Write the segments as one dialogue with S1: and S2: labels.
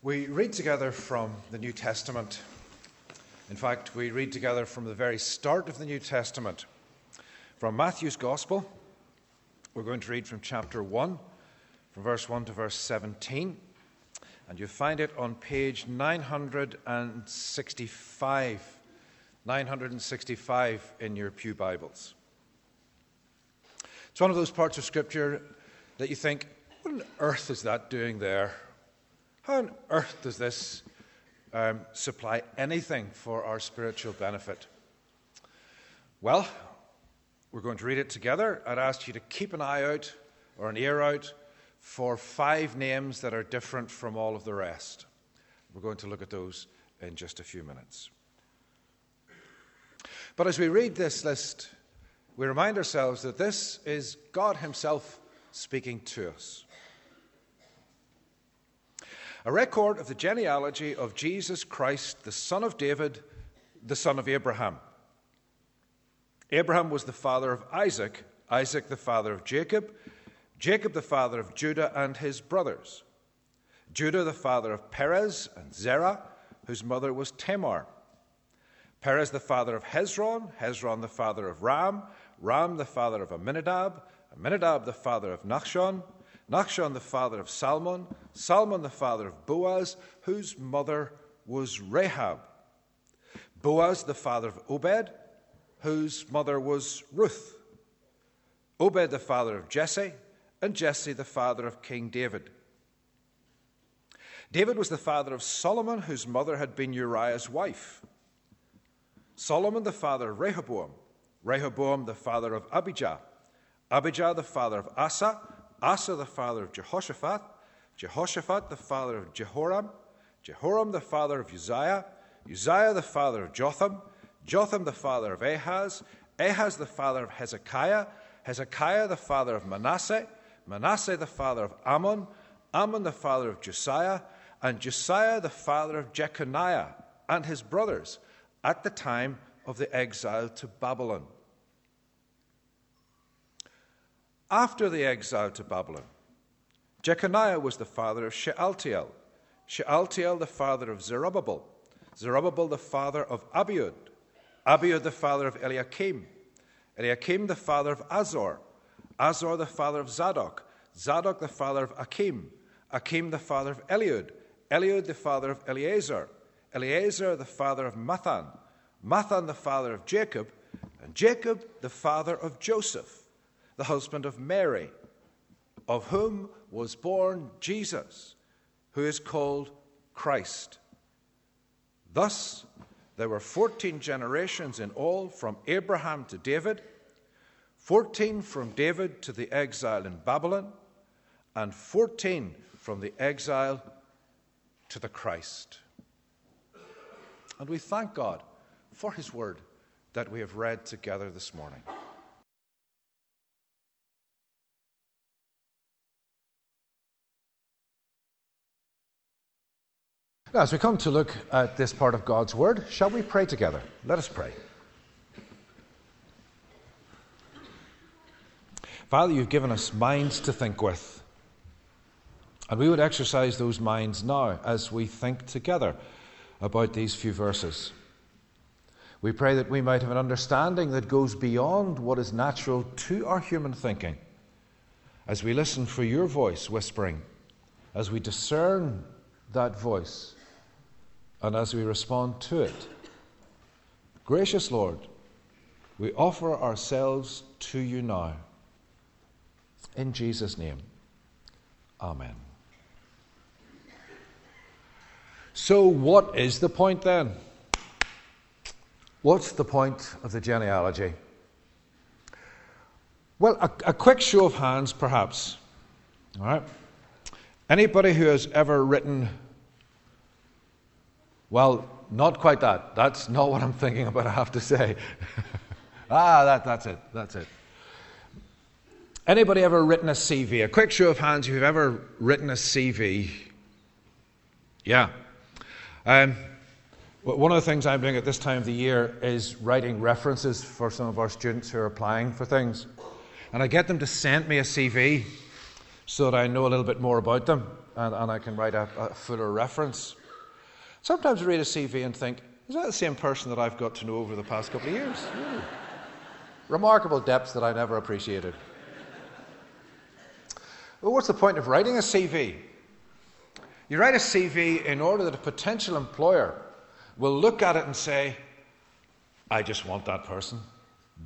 S1: We read together from the New Testament. In fact, we read together from the very start of the New Testament. From Matthew's Gospel, we're going to read from chapter 1, from verse 1 to verse 17. And you find it on page 965. 965 in your Pew Bibles. It's one of those parts of Scripture that you think, what on earth is that doing there? How on earth does this um, supply anything for our spiritual benefit? Well, we're going to read it together. I'd ask you to keep an eye out or an ear out for five names that are different from all of the rest. We're going to look at those in just a few minutes. But as we read this list, we remind ourselves that this is God Himself speaking to us a record of the genealogy of Jesus Christ, the son of David, the son of Abraham. Abraham was the father of Isaac, Isaac the father of Jacob, Jacob the father of Judah and his brothers, Judah the father of Perez and Zerah, whose mother was Tamar. Perez the father of Hezron, Hezron the father of Ram, Ram the father of Amminadab, Amminadab the father of Nachshon, Nachshon the father of Salmon, Salmon the father of Boaz, whose mother was Rahab. Boaz the father of Obed, whose mother was Ruth. Obed the father of Jesse, and Jesse the father of King David. David was the father of Solomon, whose mother had been Uriah's wife. Solomon the father of Rehoboam, Rehoboam the father of Abijah, Abijah the father of Asa, Asa the father of Jehoshaphat, Jehoshaphat the father of Jehoram, Jehoram the father of Uzziah, Uzziah the father of Jotham, Jotham the father of Ahaz, Ahaz the father of Hezekiah, Hezekiah the father of Manasseh, Manasseh the father of Amon, Amon the father of Josiah, and Josiah the father of Jeconiah and his brothers at the time of the exile to Babylon. After the exile to Babylon, Jeconiah was the father of Shealtiel, Shealtiel the father of Zerubbabel, Zerubbabel the father of Abiud, Abiud the father of Eliakim, Eliakim the father of Azor, Azor the father of Zadok, Zadok the father of Achim, Achim the father of Eliud, Eliud the father of Eleazar, Eleazar the father of Matthan, Matthan the father of Jacob, and Jacob the father of Joseph, the husband of Mary, of whom was born Jesus, who is called Christ. Thus, there were 14 generations in all from Abraham to David, 14 from David to the exile in Babylon, and 14 from the exile to the Christ. And we thank God for his word that we have read together this morning. As we come to look at this part of God's Word, shall we pray together? Let us pray. Father, you've given us minds to think with. And we would exercise those minds now as we think together about these few verses. We pray that we might have an understanding that goes beyond what is natural to our human thinking as we listen for your voice whispering, as we discern that voice and as we respond to it. Gracious Lord, we offer ourselves to you now. In Jesus' name, Amen. So, what is the point then? What's the point of the genealogy? Well, a, a quick show of hands, perhaps. All right? Anybody who has ever written well, not quite that. That's not what I'm thinking about, I have to say. ah, that, that's it. That's it. Anybody ever written a CV? A quick show of hands if you've ever written a CV. Yeah. Um, one of the things I'm doing at this time of the year is writing references for some of our students who are applying for things. And I get them to send me a CV so that I know a little bit more about them and, and I can write a, a fuller reference. Sometimes I read a CV and think, is that the same person that I've got to know over the past couple of years? Ooh. Remarkable depths that I never appreciated. Well, what's the point of writing a CV? You write a CV in order that a potential employer will look at it and say, I just want that person.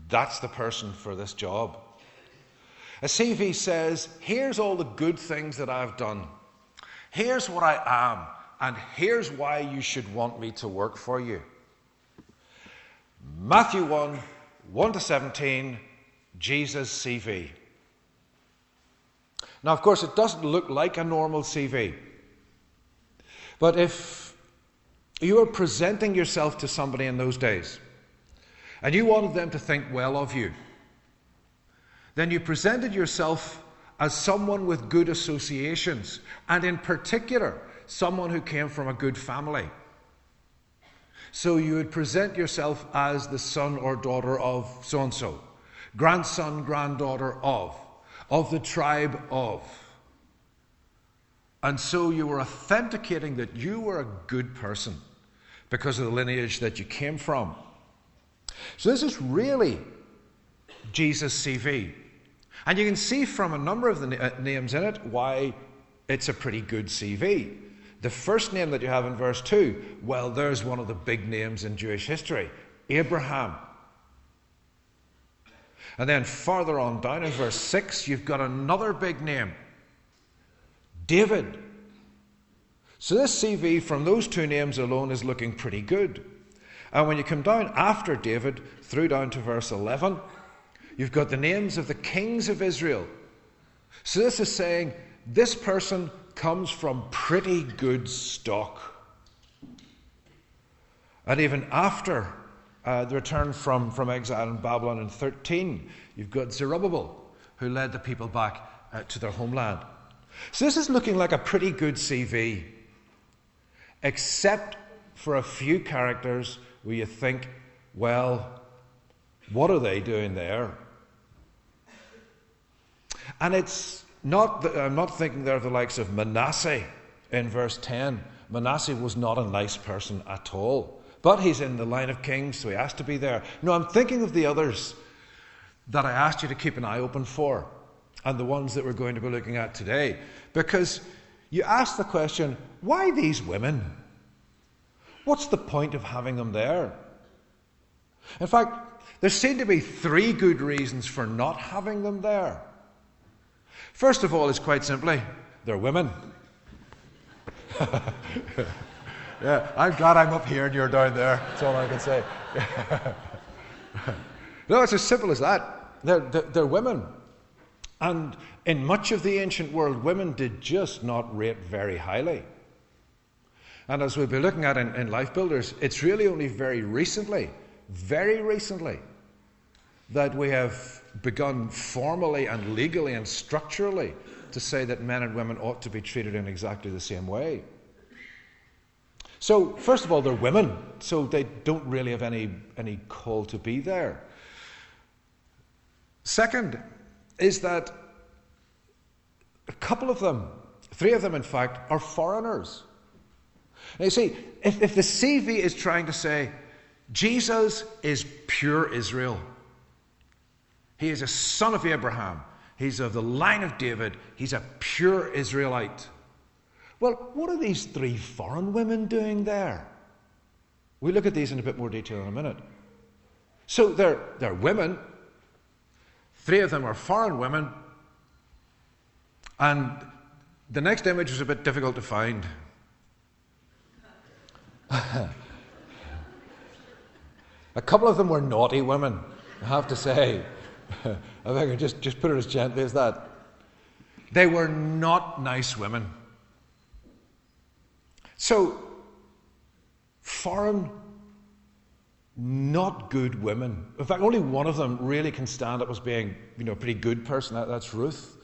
S1: That's the person for this job. A CV says, here's all the good things that I've done. Here's what I am. And here's why you should want me to work for you. Matthew 1 1 to 17, Jesus' CV. Now, of course, it doesn't look like a normal CV. But if you were presenting yourself to somebody in those days and you wanted them to think well of you, then you presented yourself as someone with good associations, and in particular, someone who came from a good family. So you would present yourself as the son or daughter of so and so, grandson, granddaughter of, of the tribe of. And so you were authenticating that you were a good person because of the lineage that you came from. So this is really Jesus' CV. And you can see from a number of the uh, names in it why it's a pretty good CV. The first name that you have in verse 2, well, there's one of the big names in Jewish history Abraham. And then farther on down in verse 6, you've got another big name David. So this CV from those two names alone is looking pretty good. And when you come down after David, through down to verse 11, You've got the names of the kings of Israel. So this is saying this person comes from pretty good stock. And even after uh, the return from, from exile in Babylon in 13, you've got Zerubbabel, who led the people back uh, to their homeland. So this is looking like a pretty good CV, except for a few characters where you think, well, what are they doing there? And it's not, the, I'm not thinking there of the likes of Manasseh in verse 10. Manasseh was not a nice person at all. But he's in the line of kings, so he has to be there. No, I'm thinking of the others that I asked you to keep an eye open for, and the ones that we're going to be looking at today. Because you ask the question why these women? What's the point of having them there? In fact, there seem to be three good reasons for not having them there. First of all, is quite simply, they're women. yeah, I'm glad I'm up here and you're down there. That's all I can say. no, it's as simple as that. They're, they're, they're, women. And in much of the ancient world, women did just not rate very highly. And as we'll be looking at in, in Life Builders, it's really only very recently, very recently, that we have begun formally and legally and structurally to say that men and women ought to be treated in exactly the same way. So, first of all, they're women, so they don't really have any, any call to be there. Second, is that a couple of them, three of them in fact, are foreigners. Now, you see, if, if the CV is trying to say, Jesus is pure Israel, he is a son of Abraham. He's of the line of David. He's a pure Israelite. Well, what are these three foreign women doing there? We'll look at these in a bit more detail in a minute. So they're, they're women. Three of them are foreign women. And the next image was a bit difficult to find. a couple of them were naughty women, I have to say. I think I just, just put it as gently as that. They were not nice women. So, foreign, not good women. In fact, only one of them really can stand up as being, you know, a pretty good person. That, that's Ruth.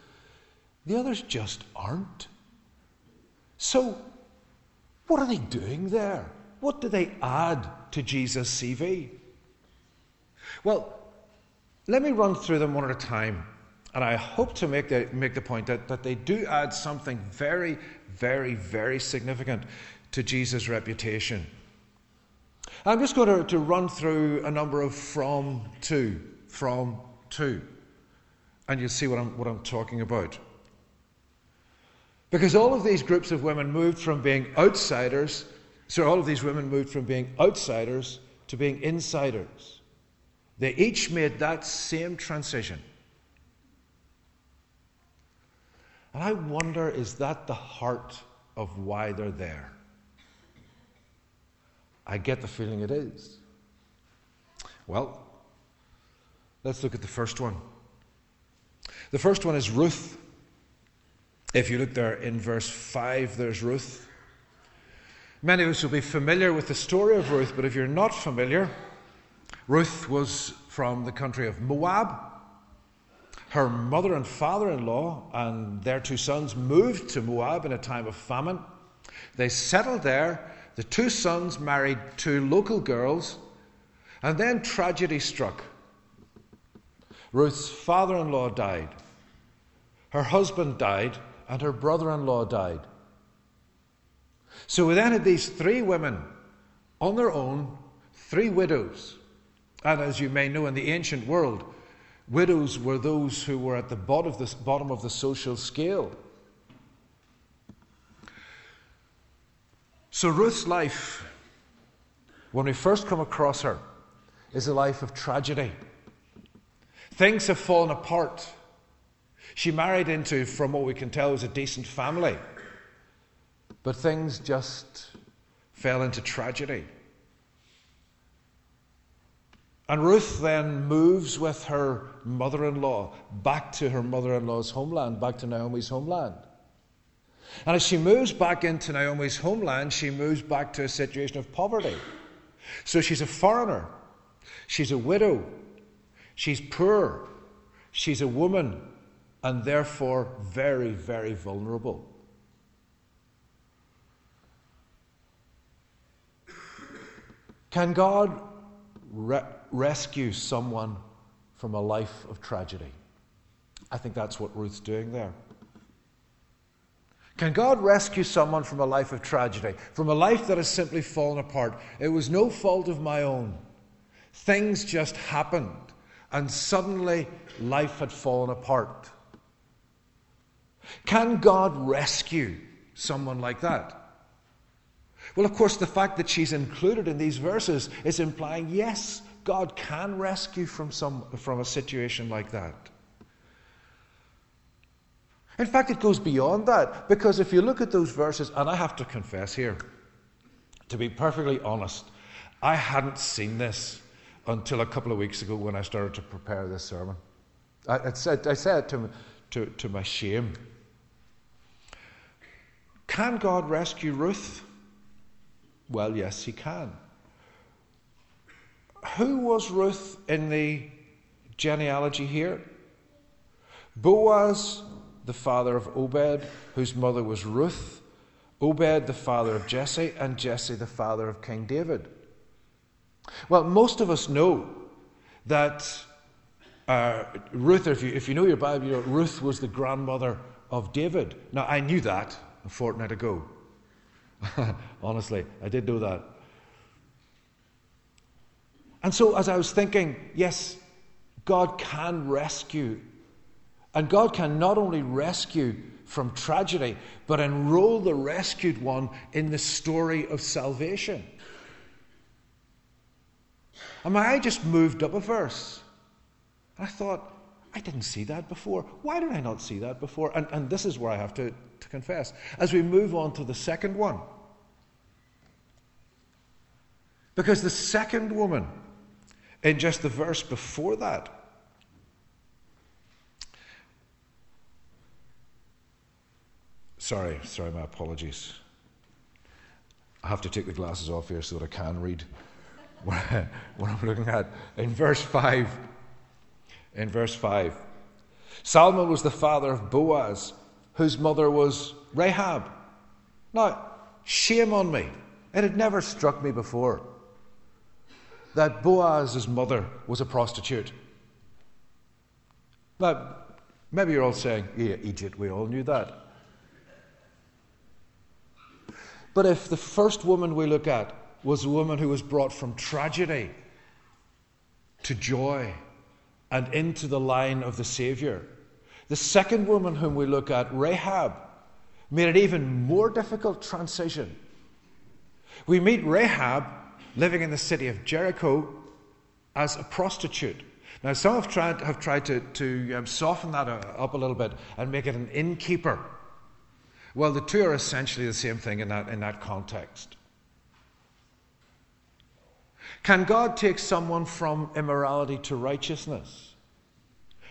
S1: The others just aren't. So, what are they doing there? What do they add to Jesus' CV? Well, let me run through them one at a time. And I hope to make the, make the point that, that they do add something very, very, very significant to Jesus' reputation. I'm just going to, to run through a number of from to, from to, and you'll see what I'm, what I'm talking about. Because all of these groups of women moved from being outsiders, so all of these women moved from being outsiders to being insiders. They each made that same transition. And I wonder is that the heart of why they're there? I get the feeling it is. Well, let's look at the first one. The first one is Ruth. If you look there in verse 5, there's Ruth. Many of us will be familiar with the story of Ruth, but if you're not familiar, Ruth was from the country of Moab. Her mother and father in law and their two sons moved to Moab in a time of famine. They settled there. The two sons married two local girls, and then tragedy struck. Ruth's father in law died, her husband died, and her brother in law died. So we then had these three women on their own, three widows. And as you may know, in the ancient world, widows were those who were at the bottom of the, bottom of the social scale. So Ruth's life, when we first come across her, is a life of tragedy. Things have fallen apart. She married into, from what we can tell, was a decent family. But things just fell into tragedy. And Ruth then moves with her mother in law back to her mother in law's homeland, back to Naomi's homeland. And as she moves back into Naomi's homeland, she moves back to a situation of poverty. So she's a foreigner, she's a widow, she's poor, she's a woman, and therefore very, very vulnerable. Can God re- rescue someone from a life of tragedy? I think that's what Ruth's doing there. Can God rescue someone from a life of tragedy, from a life that has simply fallen apart? It was no fault of my own. Things just happened, and suddenly life had fallen apart. Can God rescue someone like that? Well, of course, the fact that she's included in these verses is implying yes, God can rescue from, some, from a situation like that. In fact, it goes beyond that because if you look at those verses, and I have to confess here, to be perfectly honest, I hadn't seen this until a couple of weeks ago when I started to prepare this sermon. I, I said, I said to, to, to my shame, Can God rescue Ruth? Well, yes, he can. Who was Ruth in the genealogy here? Boaz, the father of Obed, whose mother was Ruth, Obed, the father of Jesse, and Jesse, the father of King David. Well, most of us know that uh, Ruth, if you, if you know your Bible, you know, Ruth was the grandmother of David. Now, I knew that a fortnight ago. Honestly, I did do that. And so, as I was thinking, yes, God can rescue. And God can not only rescue from tragedy, but enroll the rescued one in the story of salvation. And my eye just moved up a verse. And I thought, I didn't see that before. Why did I not see that before? And, and this is where I have to, to confess. As we move on to the second one, because the second woman, in just the verse before that, sorry, sorry, my apologies. I have to take the glasses off here so that I can read what I'm looking at. In verse 5, in verse 5. Salmon was the father of Boaz, whose mother was Rahab. Now, shame on me. It had never struck me before that Boaz's mother was a prostitute. Now, Maybe you're all saying, yeah, Egypt, we all knew that. But if the first woman we look at was a woman who was brought from tragedy to joy and into the line of the Savior, the second woman whom we look at, Rahab, made an even more difficult transition. We meet Rahab living in the city of Jericho as a prostitute. Now, some have tried, have tried to, to um, soften that uh, up a little bit and make it an innkeeper. Well, the two are essentially the same thing in that, in that context. Can God take someone from immorality to righteousness?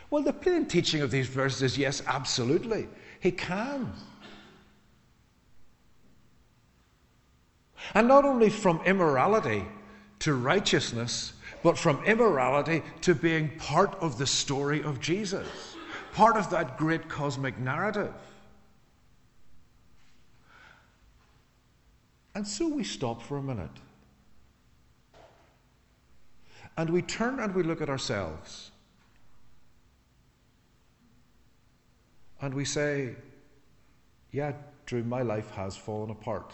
S1: Well, the plain teaching of these verses is yes, absolutely. He can. And not only from immorality to righteousness, but from immorality to being part of the story of Jesus, part of that great cosmic narrative. And so we stop for a minute. And we turn and we look at ourselves. And we say, Yeah, Drew, my life has fallen apart.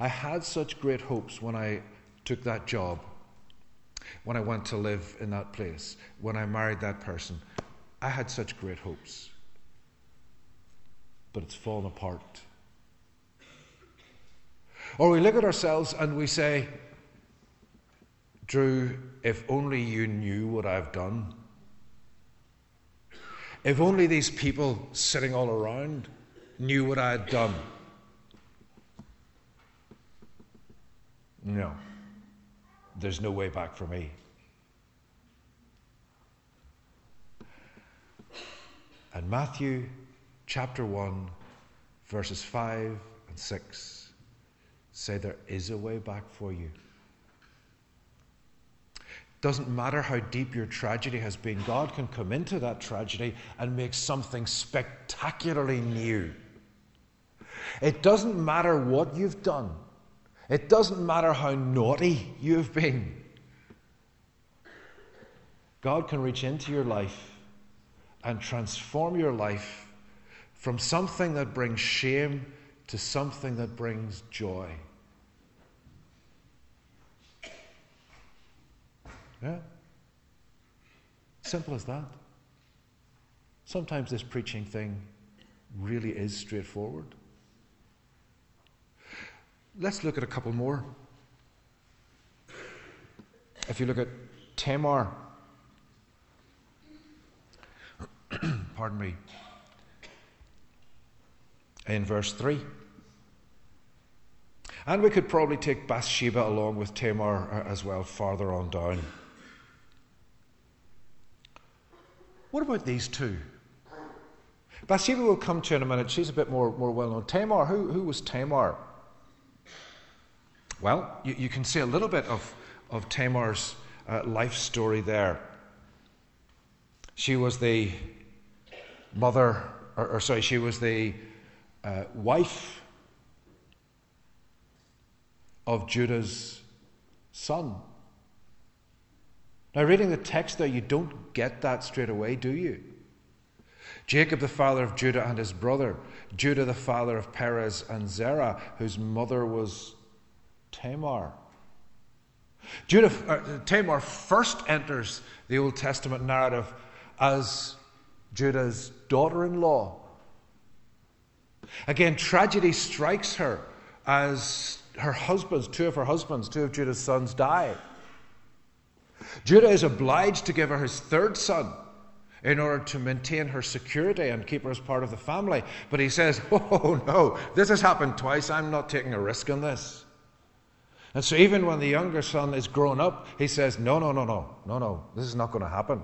S1: I had such great hopes when I took that job, when I went to live in that place, when I married that person. I had such great hopes. But it's fallen apart. Or we look at ourselves and we say, Drew, if only you knew what I've done. If only these people sitting all around knew what I had done. No, there's no way back for me. And Matthew chapter 1, verses 5 and 6 say there is a way back for you. Doesn't matter how deep your tragedy has been, God can come into that tragedy and make something spectacularly new. It doesn't matter what you've done. It doesn't matter how naughty you've been. God can reach into your life and transform your life from something that brings shame to something that brings joy. Yeah? Simple as that. Sometimes this preaching thing really is straightforward. Let's look at a couple more. If you look at Tamar, pardon me, in verse 3. And we could probably take Bathsheba along with Tamar uh, as well, farther on down. What about these two? Bathsheba will come to in a minute. She's a bit more, more well known. Tamar, who, who was Tamar? Well, you, you can see a little bit of, of Tamar's uh, life story there. She was the mother, or, or sorry, she was the uh, wife of Judah's son. Now, reading the text there, you don't get that straight away, do you? Jacob, the father of Judah and his brother, Judah, the father of Perez and Zerah, whose mother was Tamar. Judah, uh, Tamar first enters the Old Testament narrative as Judah's daughter in law. Again, tragedy strikes her as her husbands, two of her husbands, two of Judah's sons, die. Judah is obliged to give her his third son in order to maintain her security and keep her as part of the family. But he says, Oh no, this has happened twice. I'm not taking a risk on this. And so, even when the younger son is grown up, he says, No, no, no, no, no, no, this is not going to happen.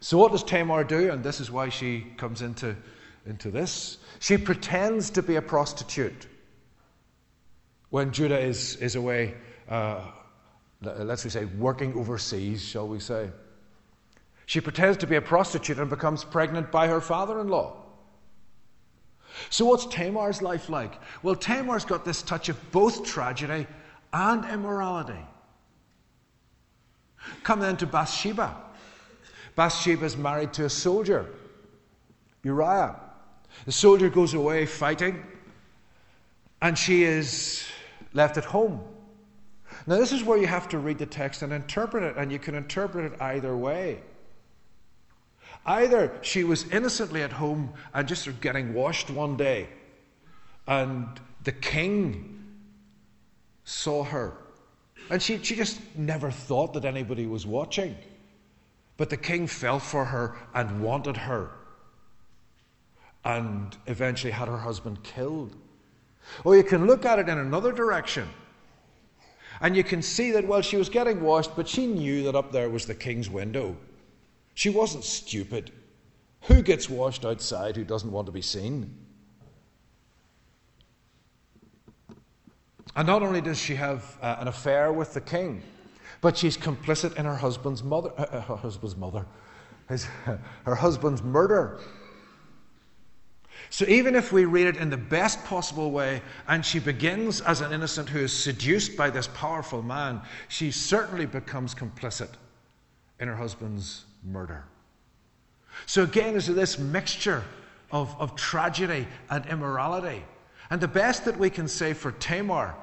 S1: So, what does Tamar do? And this is why she comes into, into this. She pretends to be a prostitute when Judah is, is away, uh, let's say, working overseas, shall we say. She pretends to be a prostitute and becomes pregnant by her father in law. So, what's Tamar's life like? Well, Tamar's got this touch of both tragedy and immorality. Come then to Bathsheba. Bathsheba is married to a soldier, Uriah. The soldier goes away fighting, and she is left at home. Now, this is where you have to read the text and interpret it, and you can interpret it either way. Either she was innocently at home and just getting washed one day, and the king saw her. And she, she just never thought that anybody was watching. But the king felt for her and wanted her, and eventually had her husband killed. Or you can look at it in another direction. And you can see that, well, she was getting washed, but she knew that up there was the king's window. She wasn't stupid. Who gets washed outside who doesn't want to be seen? And not only does she have uh, an affair with the king, but she's complicit in her husband's mother, uh, uh her husband's mother, his, her husband's murder. So even if we read it in the best possible way, and she begins as an innocent who is seduced by this powerful man, she certainly becomes complicit in her husband's murder. So again, is this mixture of, of tragedy and immorality. And the best that we can say for Tamar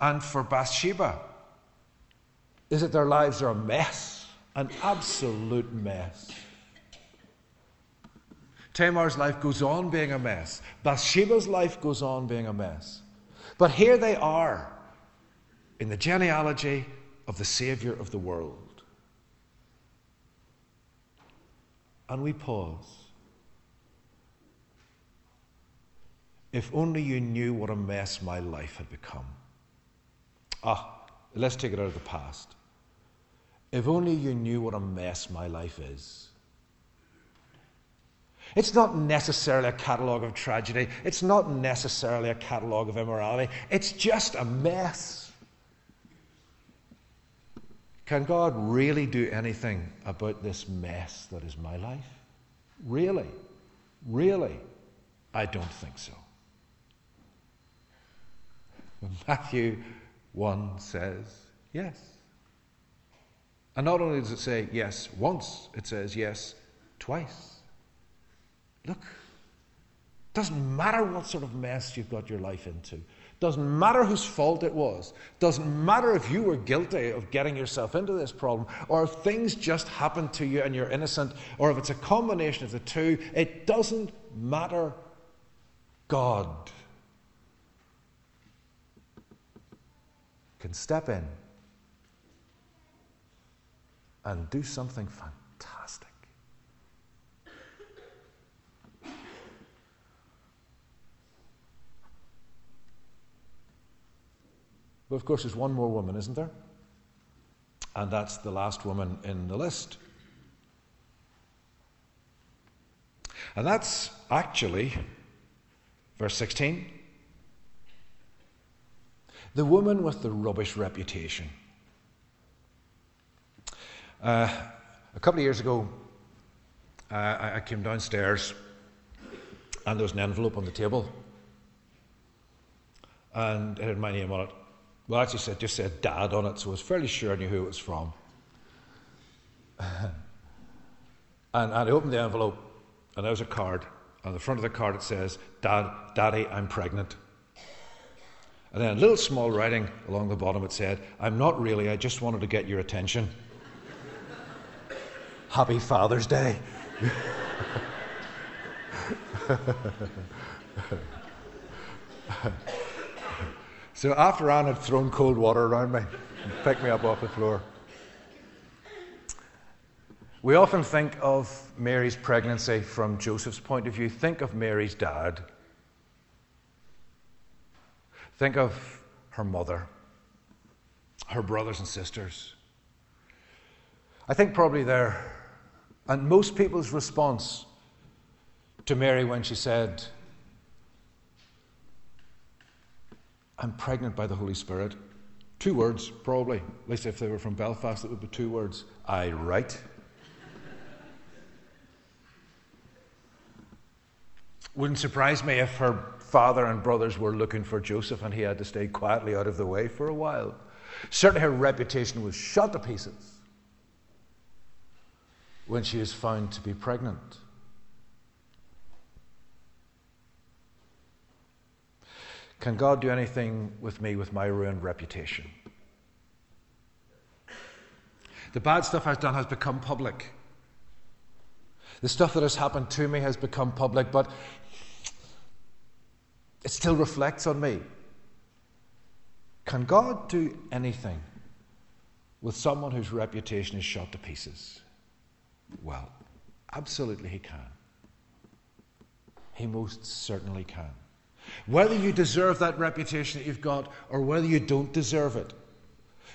S1: and for Bathsheba is that their lives are a mess, an absolute mess. Tamar's life goes on being a mess. Bathsheba's life goes on being a mess. But here they are in the genealogy of the Savior of the world. And we pause. If only you knew what a mess my life had become. Ah, let's take it out of the past. If only you knew what a mess my life is. It's not necessarily a catalogue of tragedy. It's not necessarily a catalogue of immorality. It's just a mess. Can God really do anything about this mess that is my life? Really? Really? I don't think so. Matthew 1 says yes. And not only does it say yes once, it says yes twice. Look, doesn't matter what sort of mess you've got your life into. Doesn't matter whose fault it was. Doesn't matter if you were guilty of getting yourself into this problem or if things just happened to you and you're innocent or if it's a combination of the two. It doesn't matter. God can step in and do something fantastic. But of course, there's one more woman, isn't there? And that's the last woman in the list. And that's actually verse 16. The woman with the rubbish reputation. Uh, a couple of years ago, uh, I, I came downstairs and there was an envelope on the table. And it had my name on it. Well, actually, said, just said dad on it, so I was fairly sure I knew who it was from. and, and I opened the envelope, and there was a card. On the front of the card, it says, Dad, Daddy, I'm pregnant. And then a little small writing along the bottom, it said, I'm not really, I just wanted to get your attention. Happy Father's Day. so after Anne had thrown cold water around me and picked me up off the floor, we often think of Mary's pregnancy from Joseph's point of view. Think of Mary's dad. Think of her mother, her brothers and sisters. I think probably there, and most people's response to Mary when she said, I'm pregnant by the Holy Spirit. Two words, probably. At least if they were from Belfast, it would be two words. Aye right. Wouldn't surprise me if her father and brothers were looking for Joseph and he had to stay quietly out of the way for a while. Certainly her reputation was shot to pieces. when she was found to be pregnant. Can God do anything with me with my ruined reputation? The bad stuff I've done has become public. The stuff that has happened to me has become public, but it still reflects on me. Can God do anything with someone whose reputation is shot to pieces? Well, absolutely He can. He most certainly can. Whether you deserve that reputation that you've got or whether you don't deserve it,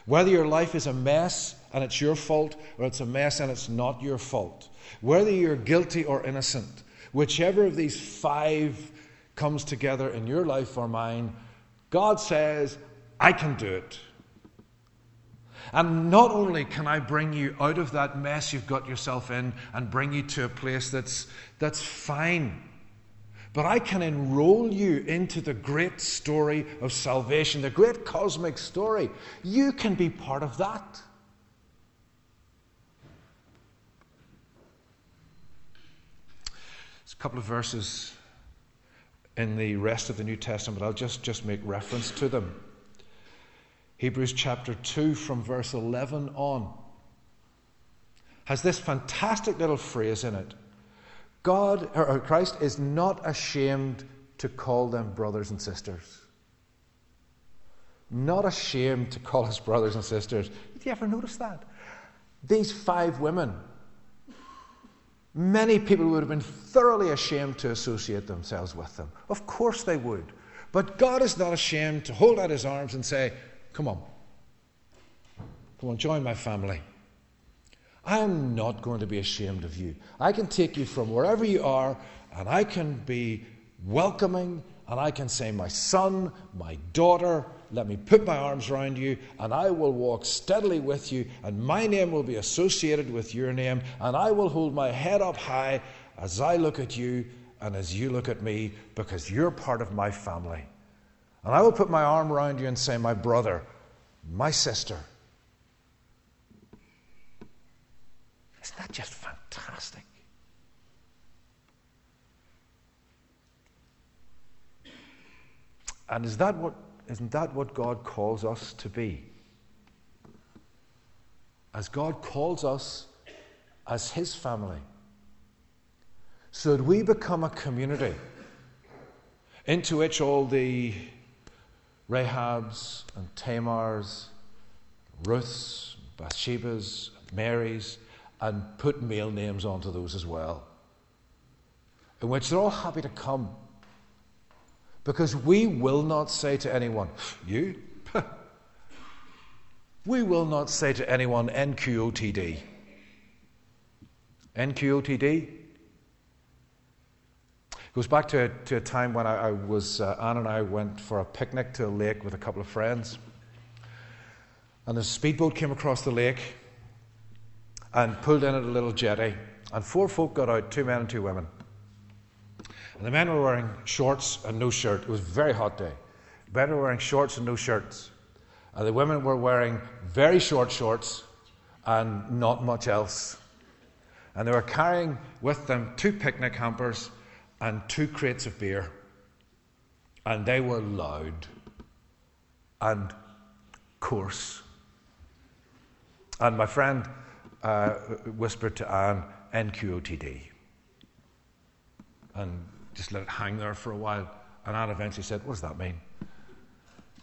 S1: whether your life is a mess and it's your fault or it's a mess and it's not your fault, whether you're guilty or innocent, whichever of these five comes together in your life or mine, God says, I can do it. And not only can I bring you out of that mess you've got yourself in and bring you to a place that's, that's fine, but I can enroll you into the great story of salvation, the great cosmic story. You can be part of that. There's a couple of verses in the rest of the New Testament. I'll just, just make reference to them. Hebrews chapter 2, from verse 11 on, has this fantastic little phrase in it God, or Christ, is not ashamed to call them brothers and sisters. Not ashamed to call us brothers and sisters. Did you ever notice that? These five women, many people would have been thoroughly ashamed to associate themselves with them. Of course they would. But God is not ashamed to hold out his arms and say, Come on. Come on, join my family. I am not going to be ashamed of you. I can take you from wherever you are and I can be welcoming and I can say, My son, my daughter, let me put my arms around you and I will walk steadily with you and my name will be associated with your name and I will hold my head up high as I look at you and as you look at me because you're part of my family. And I will put my arm around you and say, My brother, my sister. Isn't that just fantastic? And is that what, isn't that what God calls us to be? As God calls us as His family, so that we become a community into which all the Rahabs and Tamars, Ruths, Bathshebas, Marys, and put male names onto those as well, in which they're all happy to come. Because we will not say to anyone, You? we will not say to anyone, NQOTD. NQOTD? It goes back to, to a time when I, I was, uh, Anne and I went for a picnic to a lake with a couple of friends. And a speedboat came across the lake and pulled in at a little jetty. And four folk got out, two men and two women. And the men were wearing shorts and no shirt. It was a very hot day. The men were wearing shorts and no shirts. And the women were wearing very short shorts and not much else. And they were carrying with them two picnic hampers and two crates of beer. And they were loud and coarse. And my friend uh, whispered to Anne, NQOTD. And just let it hang there for a while. And Anne eventually said, What does that mean?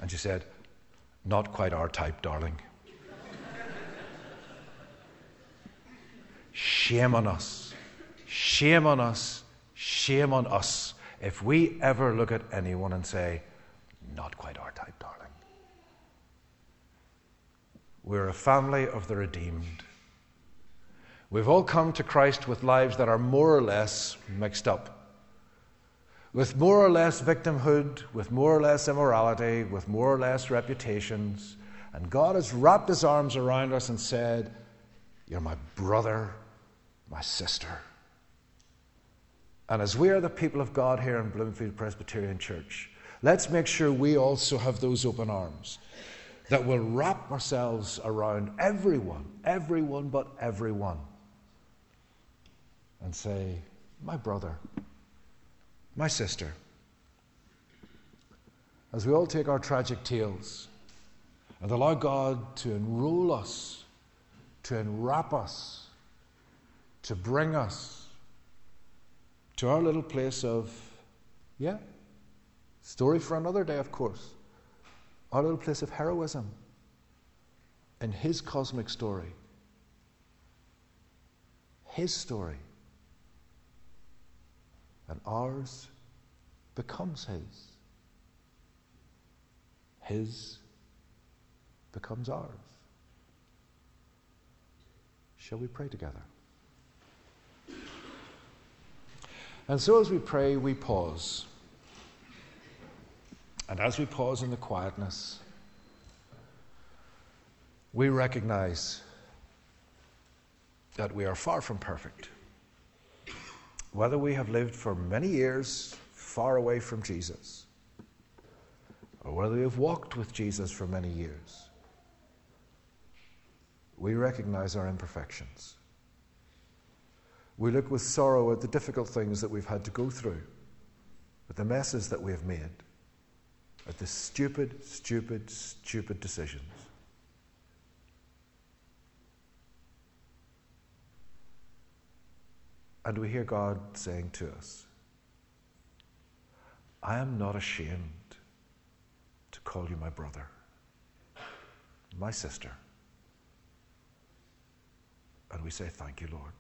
S1: And she said, Not quite our type, darling. Shame on us. Shame on us. Shame on us if we ever look at anyone and say, Not quite our type, darling. We're a family of the redeemed. We've all come to Christ with lives that are more or less mixed up. With more or less victimhood, with more or less immorality, with more or less reputations. And God has wrapped his arms around us and said, You're my brother, my sister. And as we are the people of God here in Bloomfield Presbyterian Church, let's make sure we also have those open arms that will wrap ourselves around everyone, everyone but everyone and say, My brother, my sister. As we all take our tragic tales and allow God to enroll us, to enwrap us, to bring us to our little place of, yeah, story for another day, of course, our little place of heroism in His cosmic story. His story. And ours becomes His. His becomes ours. Shall we pray together? And so, as we pray, we pause. And as we pause in the quietness, we recognize that we are far from perfect. Whether we have lived for many years far away from Jesus, or whether we have walked with Jesus for many years, we recognize our imperfections. We look with sorrow at the difficult things that we've had to go through, at the messes that we have made, at the stupid, stupid, stupid decisions. And we hear God saying to us, I am not ashamed to call you my brother, my sister. And we say, Thank you, Lord.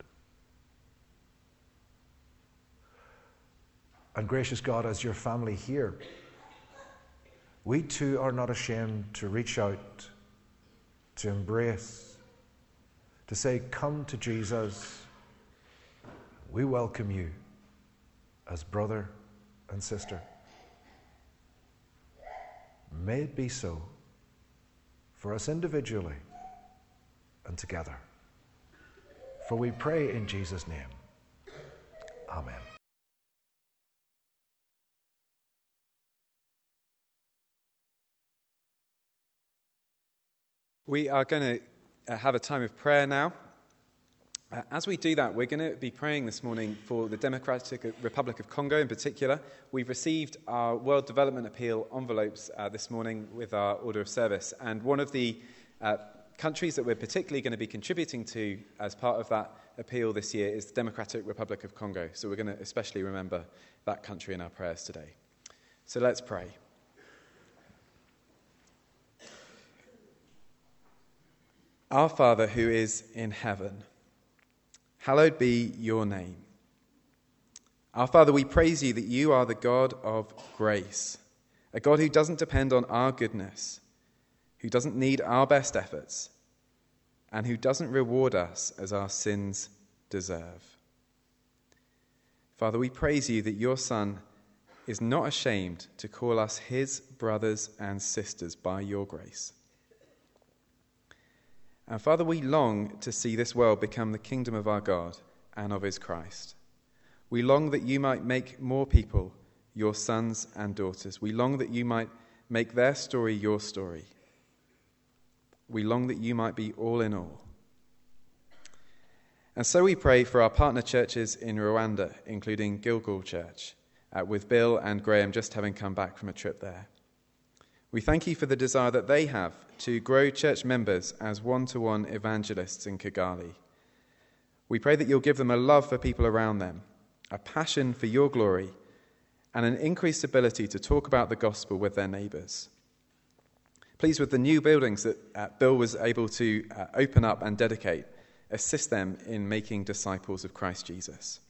S1: And gracious God, as your family here, we too are not ashamed to reach out, to embrace, to say, Come to Jesus. We welcome you as brother and sister. May it be so for us individually and together. For we pray in Jesus' name. Amen.
S2: We are going to uh, have a time of prayer now. Uh, as we do that, we're going to be praying this morning for the Democratic Republic of Congo in particular. We've received our World Development Appeal envelopes uh, this morning with our order of service, and one of the uh, countries that we're particularly going to be contributing to as part of that appeal this year is the Democratic Republic of Congo. So we're going to especially remember that country in our prayers today. So let's pray. Our Father who is in heaven Hallowed be your name. Our Father, we praise you that you are the God of grace, a God who doesn't depend on our goodness, who doesn't need our best efforts, and who doesn't reward us as our sins deserve. Father, we praise you that your Son is not ashamed to call us his brothers and sisters by your grace. And Father, we long to see this world become the kingdom of our God and of his Christ. We long that you might make more people your sons and daughters. We long that you might make their story your story. We long that you might be all in all. And so we pray for our partner churches in Rwanda, including Gilgal Church, uh, with Bill and Graham just having come back from a trip there. We thank you for the desire that they have to grow church members as one to one evangelists in Kigali. We pray that you'll give them a love for people around them, a passion for your glory, and an increased ability to talk about the gospel with their neighbours. Please, with the new buildings that uh, Bill was able to uh, open up and dedicate, assist them in making disciples of Christ Jesus.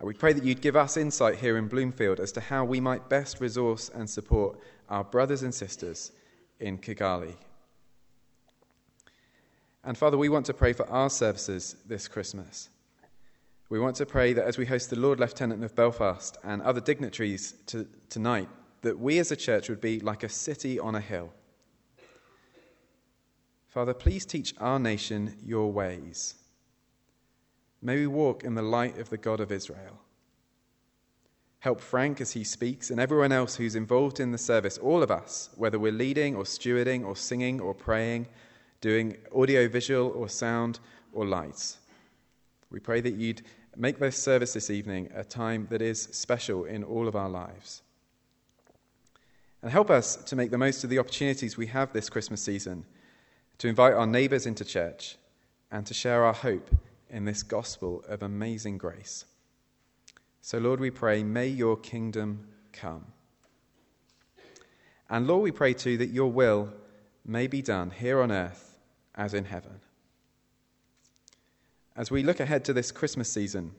S2: And we pray that you'd give us insight here in Bloomfield as to how we might best resource and support our brothers and sisters in Kigali. And Father, we want to pray for our services this Christmas. We want to pray that as we host the Lord Lieutenant of Belfast and other dignitaries to, tonight, that we as a church would be like a city on a hill. Father, please teach our nation your ways. May we walk in the light of the God of Israel. Help Frank as he speaks and everyone else who's involved in the service, all of us, whether we're leading or stewarding or singing or praying, doing audio, visual or sound or lights. We pray that you'd make this service this evening a time that is special in all of our lives. And help us to make the most of the opportunities we have this Christmas season to invite our neighbours into church and to share our hope in this gospel of amazing grace. So, Lord, we pray, may your kingdom come. And Lord, we pray too that your will may be done here on earth as in heaven. As we look ahead to this Christmas season,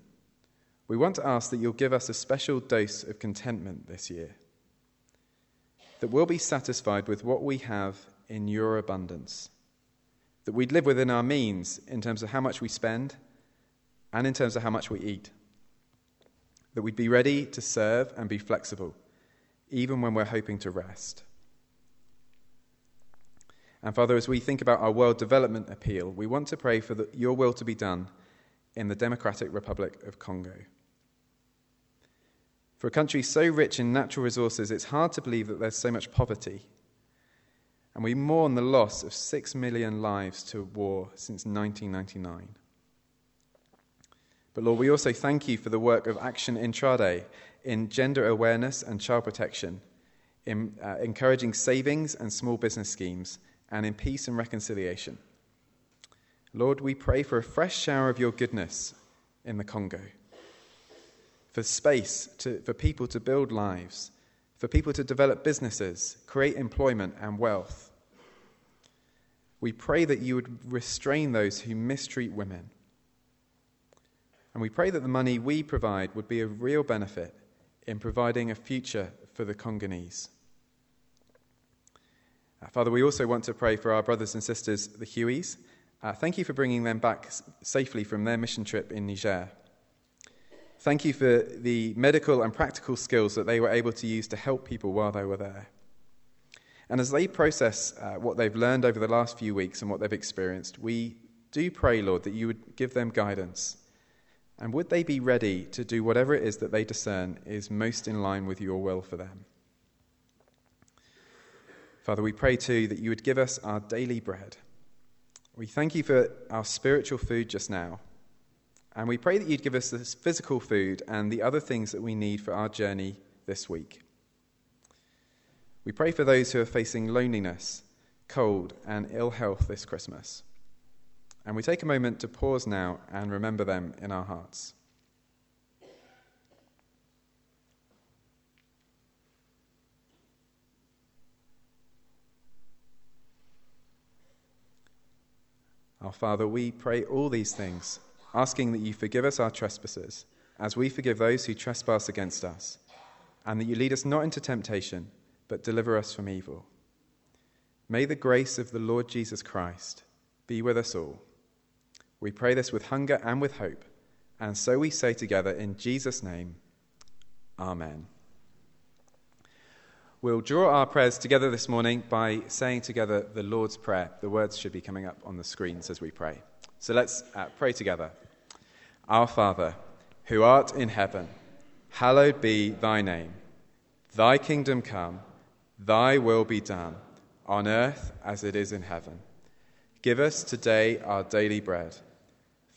S2: we want to ask that you'll give us a special dose of contentment this year. That we'll be satisfied with what we have in your abundance. That we'd live within our means in terms of how much we spend and in terms of how much we eat. That we'd be ready to serve and be flexible, even when we're hoping to rest. And Father, as we think about our world development appeal, we want to pray for the, your will to be done in the Democratic Republic of Congo. For a country so rich in natural resources, it's hard to believe that there's so much poverty. And we mourn the loss of six million lives to war since 1999. But Lord, we also thank you for the work of Action Intrade in gender awareness and child protection, in uh, encouraging savings and small business schemes and in peace and reconciliation. Lord, we pray for a fresh shower of your goodness in the Congo, for space to, for people to build lives, for people to develop businesses, create employment and wealth. We pray that you would restrain those who mistreat women. And we pray that the money we provide would be of real benefit in providing a future for the Congolese. Uh, Father, we also want to pray for our brothers and sisters, the Hueys. Uh, thank you for bringing them back safely from their mission trip in Niger. Thank you for the medical and practical skills that they were able to use to help people while they were there. And as they process uh, what they've learned over the last few weeks and what they've experienced, we do pray, Lord, that you would give them guidance. And would they be ready to do whatever it is that they discern is most in line with your will for them? Father, we pray too that you would give us our daily bread. We thank you for our spiritual food just now. And we pray that you'd give us this physical food and the other things that we need for our journey this week. We pray for those who are facing loneliness, cold, and ill health this Christmas. And we take a moment to pause now and remember them in our hearts. Our Father, we pray all these things, asking that you forgive us our trespasses, as we forgive those who trespass against us, and that you lead us not into temptation, but deliver us from evil. May the grace of the Lord Jesus Christ be with us all. We pray this with hunger and with hope, and so we say together in Jesus' name, Amen. We'll draw our prayers together this morning by saying together the Lord's Prayer. The words should be coming up on the screens as we pray. So let's uh, pray together. Our Father, who art in heaven, hallowed be thy name. Thy kingdom come, thy will be done, on earth as it is in heaven. Give us today our daily bread.